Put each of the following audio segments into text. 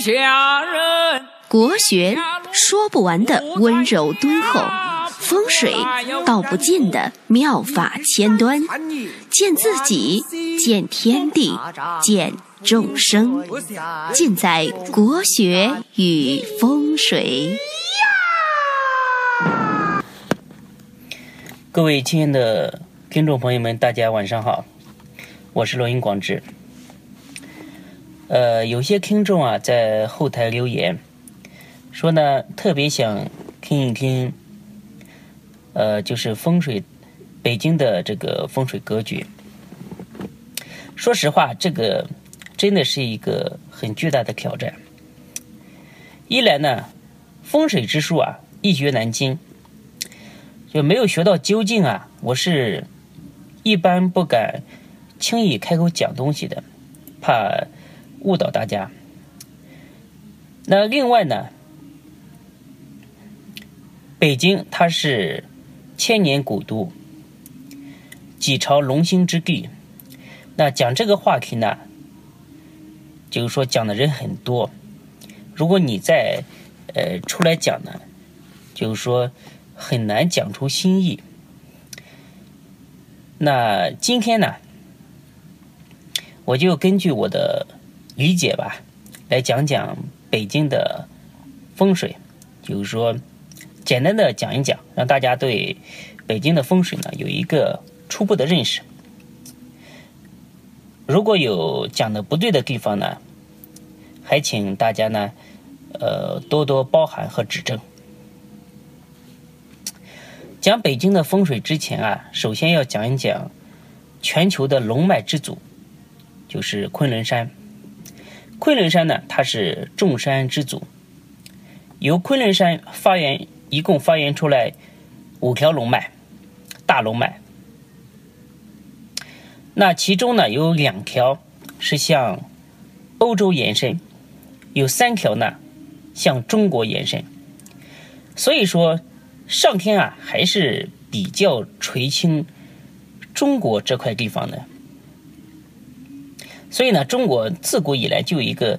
下人。国学说不完的温柔敦厚，风水道不尽的妙法千端，见自己，见天地，见众生，尽在国学与风水。各位亲爱的听众朋友们，大家晚上好，我是罗云广志。呃，有些听众啊在后台留言说呢，特别想听一听，呃，就是风水北京的这个风水格局。说实话，这个真的是一个很巨大的挑战。一来呢，风水之术啊，一学难精。就没有学到究竟啊！我是一般不敢轻易开口讲东西的，怕误导大家。那另外呢，北京它是千年古都，几朝龙兴之地。那讲这个话题呢，就是说讲的人很多。如果你再呃出来讲呢，就是说。很难讲出新意。那今天呢，我就根据我的理解吧，来讲讲北京的风水，就是说简单的讲一讲，让大家对北京的风水呢有一个初步的认识。如果有讲的不对的地方呢，还请大家呢，呃，多多包涵和指正。讲北京的风水之前啊，首先要讲一讲全球的龙脉之祖，就是昆仑山。昆仑山呢，它是众山之祖，由昆仑山发源，一共发源出来五条龙脉，大龙脉。那其中呢，有两条是向欧洲延伸，有三条呢向中国延伸，所以说。上天啊，还是比较垂青中国这块地方的，所以呢，中国自古以来就有一个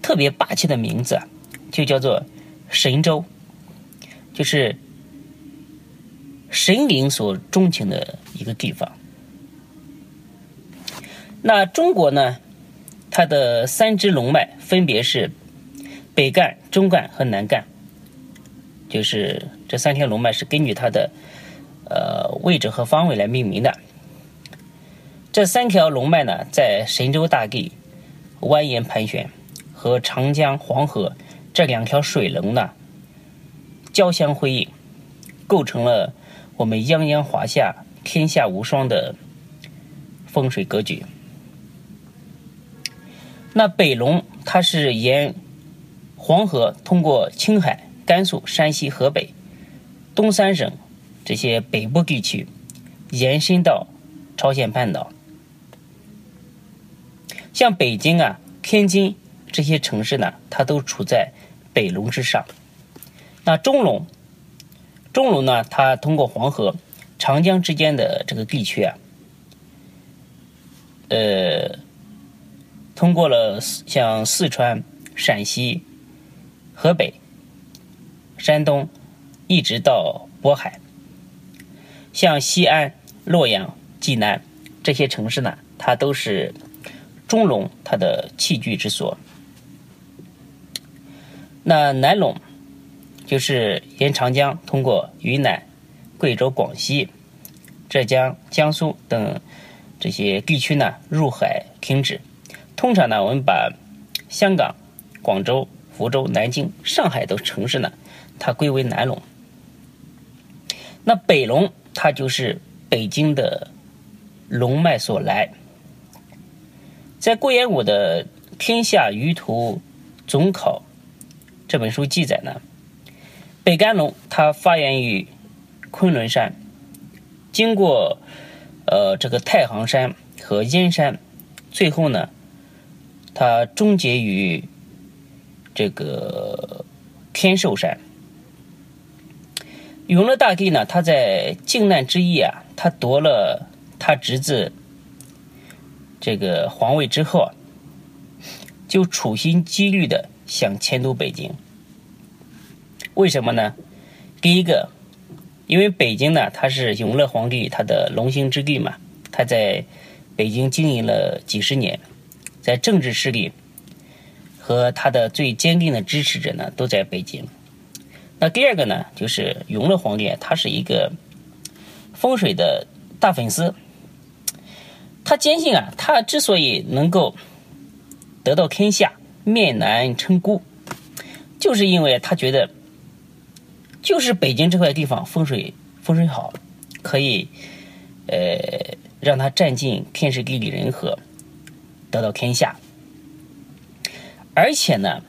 特别霸气的名字，就叫做神州，就是神灵所钟情的一个地方。那中国呢，它的三支龙脉分别是北干、中干和南干。就是这三条龙脉是根据它的呃位置和方位来命名的。这三条龙脉呢，在神州大地蜿蜒盘旋，和长江、黄河这两条水龙呢交相辉映，构成了我们泱泱华夏、天下无双的风水格局。那北龙它是沿黄河通过青海。甘肃、山西、河北、东三省这些北部地区，延伸到朝鲜半岛，像北京啊、天津这些城市呢，它都处在北龙之上。那中龙，中龙呢，它通过黄河、长江之间的这个地区啊，呃，通过了像四川、陕西、河北。山东一直到渤海，像西安、洛阳、济南这些城市呢，它都是中龙它的器具之所。那南陇就是沿长江通过云南、贵州、广西、浙江、江苏等这些地区呢入海停止。通常呢，我们把香港、广州、福州、南京、上海等城市呢。它归为南龙，那北龙它就是北京的龙脉所来。在顾炎武的《天下舆图总考》这本书记载呢，北干龙它发源于昆仑山，经过呃这个太行山和燕山，最后呢，它终结于这个天寿山。永乐大帝呢，他在靖难之役啊，他夺了他侄子这个皇位之后，就处心积虑的想迁都北京。为什么呢？第一个，因为北京呢，它是永乐皇帝他的龙兴之地嘛，他在北京经营了几十年，在政治势力和他的最坚定的支持者呢，都在北京。那第二个呢，就是永乐皇帝他是一个风水的大粉丝，他坚信啊，他之所以能够得到天下，面南称孤，就是因为他觉得。就是北京这块地方风水风水好，可以呃让他占尽天时地利人和，得到天下。而且呢，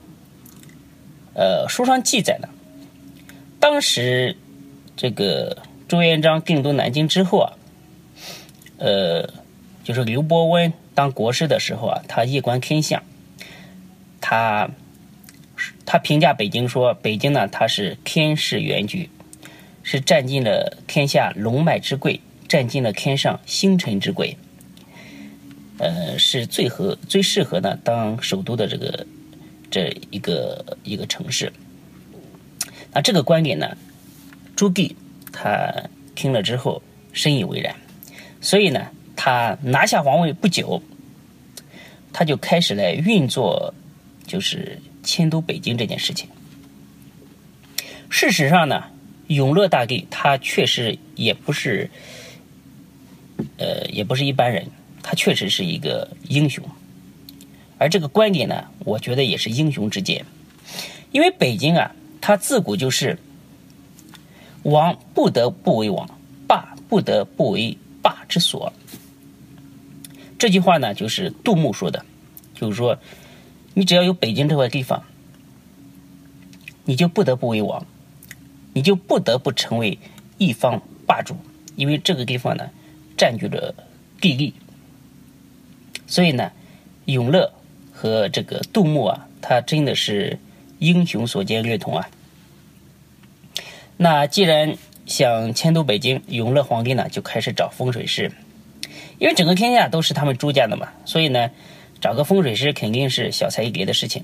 呃书上记载呢，当时这个朱元璋定都南京之后啊，呃就是刘伯温当国师的时候啊，他夜观天象，他。他评价北京说：“北京呢，它是天势元局，是占尽了天下龙脉之贵，占尽了天上星辰之贵，呃，是最合最适合呢当首都的这个这一个一个城市。那这个观点呢，朱棣他听了之后深以为然，所以呢，他拿下皇位不久，他就开始来运作，就是。”迁都北京这件事情，事实上呢，永乐大帝他确实也不是，呃，也不是一般人，他确实是一个英雄。而这个观点呢，我觉得也是英雄之见，因为北京啊，它自古就是王不得不为王，霸不得不为霸之所。这句话呢，就是杜牧说的，就是说。你只要有北京这块地方，你就不得不为王，你就不得不成为一方霸主，因为这个地方呢占据着地利。所以呢，永乐和这个杜牧啊，他真的是英雄所见略同啊。那既然想迁都北京，永乐皇帝呢就开始找风水师，因为整个天下都是他们朱家的嘛，所以呢。找个风水师肯定是小菜一碟的事情。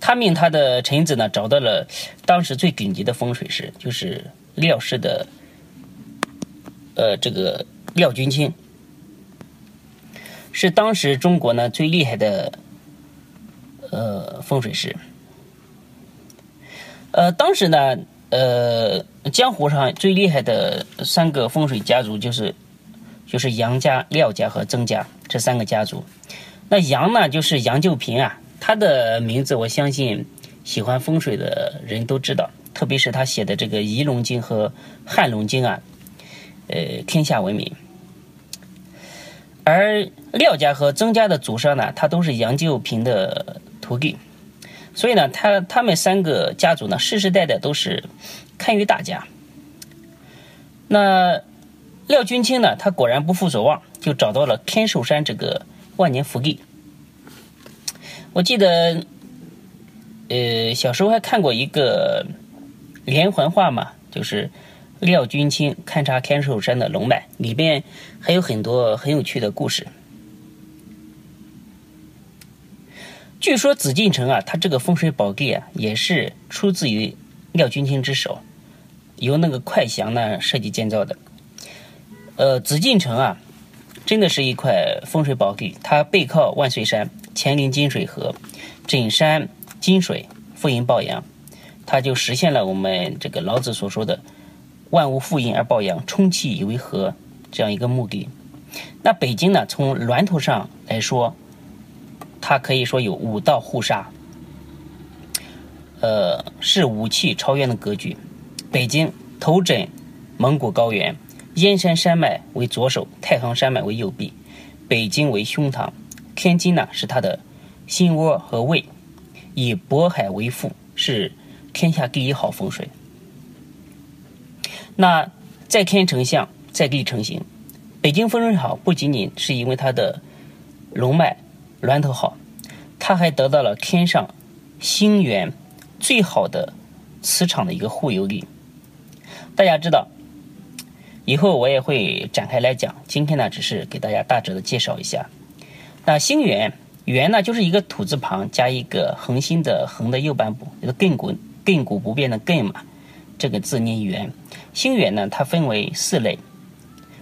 他命他的臣子呢找到了当时最顶级的风水师，就是廖氏的，呃，这个廖君清，是当时中国呢最厉害的呃风水师。呃，当时呢，呃，江湖上最厉害的三个风水家族就是。就是杨家、廖家和曾家这三个家族。那杨呢，就是杨旧平啊，他的名字我相信喜欢风水的人都知道，特别是他写的这个《仪龙经》和《汉龙经》啊，呃，天下闻名。而廖家和曾家的祖上呢，他都是杨旧平的徒弟，所以呢，他他们三个家族呢，世世代代都是堪舆大家。那。廖君清呢，他果然不负所望，就找到了天寿山这个万年福地。我记得，呃，小时候还看过一个连环画嘛，就是廖君清勘察天寿山的龙脉，里边还有很多很有趣的故事。据说紫禁城啊，它这个风水宝地啊，也是出自于廖君清之手，由那个快祥呢设计建造的。呃，紫禁城啊，真的是一块风水宝地。它背靠万岁山，前临金水河，枕山金水，富阴抱阳，它就实现了我们这个老子所说的“万物负阴而抱阳，充气以为和”这样一个目的。那北京呢，从峦头上来说，它可以说有五道护煞，呃，是武器超渊的格局。北京头枕蒙古高原。燕山山脉为左手，太行山脉为右臂，北京为胸膛，天津呢是它的心窝和胃，以渤海为腹，是天下第一好风水。那在天成象，在地成形，北京风水好，不仅仅是因为它的龙脉峦头好，它还得到了天上星源最好的磁场的一个护佑力。大家知道。以后我也会展开来讲，今天呢只是给大家大致的介绍一下。那星元，元呢就是一个土字旁加一个恒星的恒的右半部，一个亘古亘古不变的亘嘛，这个字念元。星元呢，它分为四类，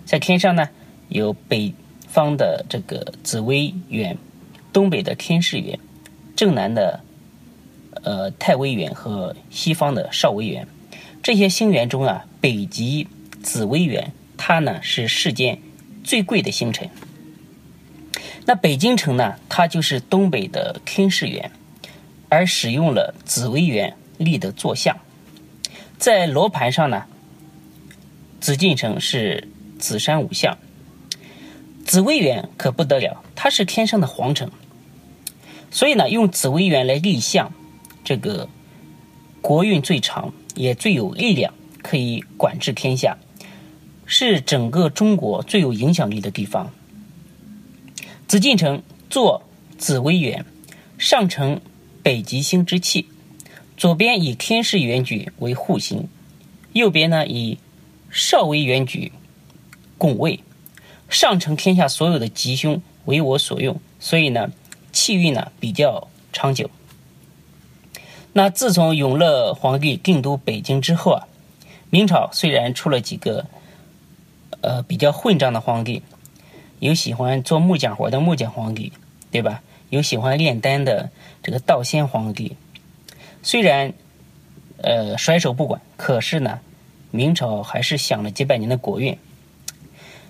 在天上呢有北方的这个紫微垣，东北的天市垣，正南的呃太微垣和西方的少微垣。这些星元中啊，北极紫微垣，它呢是世间最贵的星辰。那北京城呢，它就是东北的天市垣，而使用了紫微垣立的坐像。在罗盘上呢，紫禁城是紫山五象。紫微垣可不得了，它是天上的皇城，所以呢，用紫微垣来立像，这个国运最长。也最有力量，可以管制天下，是整个中国最有影响力的地方。紫禁城坐紫微垣，上承北极星之气，左边以天市元举为护星，右边呢以少微元举拱卫，上承天下所有的吉凶为我所用，所以呢气运呢比较长久。那自从永乐皇帝定都北京之后啊，明朝虽然出了几个呃比较混账的皇帝，有喜欢做木匠活的木匠皇帝，对吧？有喜欢炼丹的这个道仙皇帝，虽然呃甩手不管，可是呢，明朝还是享了几百年的国运。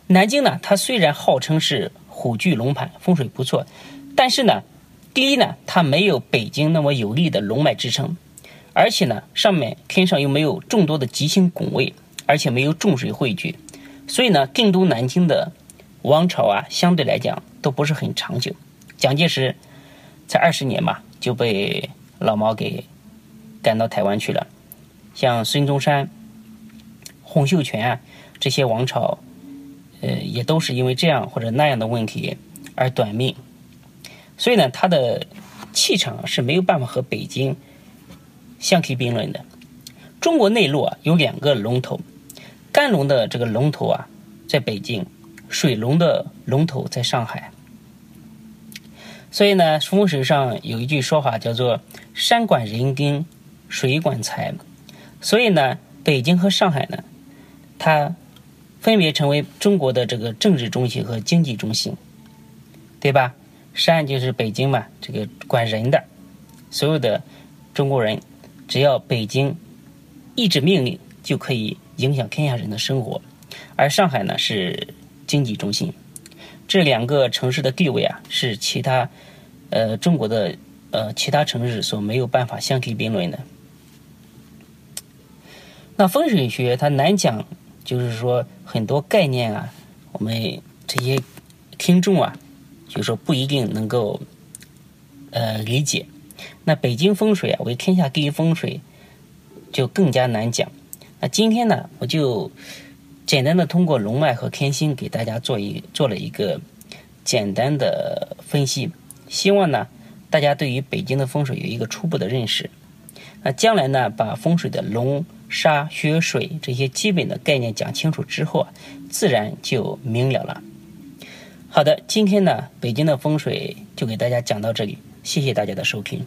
南京呢，它虽然号称是虎踞龙盘，风水不错，但是呢。第一呢，它没有北京那么有力的龙脉支撑，而且呢，上面天上又没有众多的吉星拱卫，而且没有重水汇聚，所以呢，定都南京的王朝啊，相对来讲都不是很长久。蒋介石才二十年嘛，就被老毛给赶到台湾去了。像孙中山、洪秀全啊这些王朝，呃，也都是因为这样或者那样的问题而短命。所以呢，他的气场是没有办法和北京相提并论的。中国内陆啊有两个龙头，干龙的这个龙头啊在北京，水龙的龙头在上海。所以呢，风水上有一句说法叫做“山管人丁，水管财”。所以呢，北京和上海呢，它分别成为中国的这个政治中心和经济中心，对吧？山就是北京嘛，这个管人的，所有的中国人，只要北京一纸命令，就可以影响天下人的生活。而上海呢是经济中心，这两个城市的地位啊，是其他呃中国的呃其他城市所没有办法相提并论的。那风水学它难讲，就是说很多概念啊，我们这些听众啊。就说不一定能够，呃，理解。那北京风水啊，为天下第一风水，就更加难讲。那今天呢，我就简单的通过龙脉和天星给大家做一做了一个简单的分析，希望呢，大家对于北京的风水有一个初步的认识。那将来呢，把风水的龙、沙、雪、水这些基本的概念讲清楚之后啊，自然就明了了。好的，今天呢，北京的风水就给大家讲到这里，谢谢大家的收听。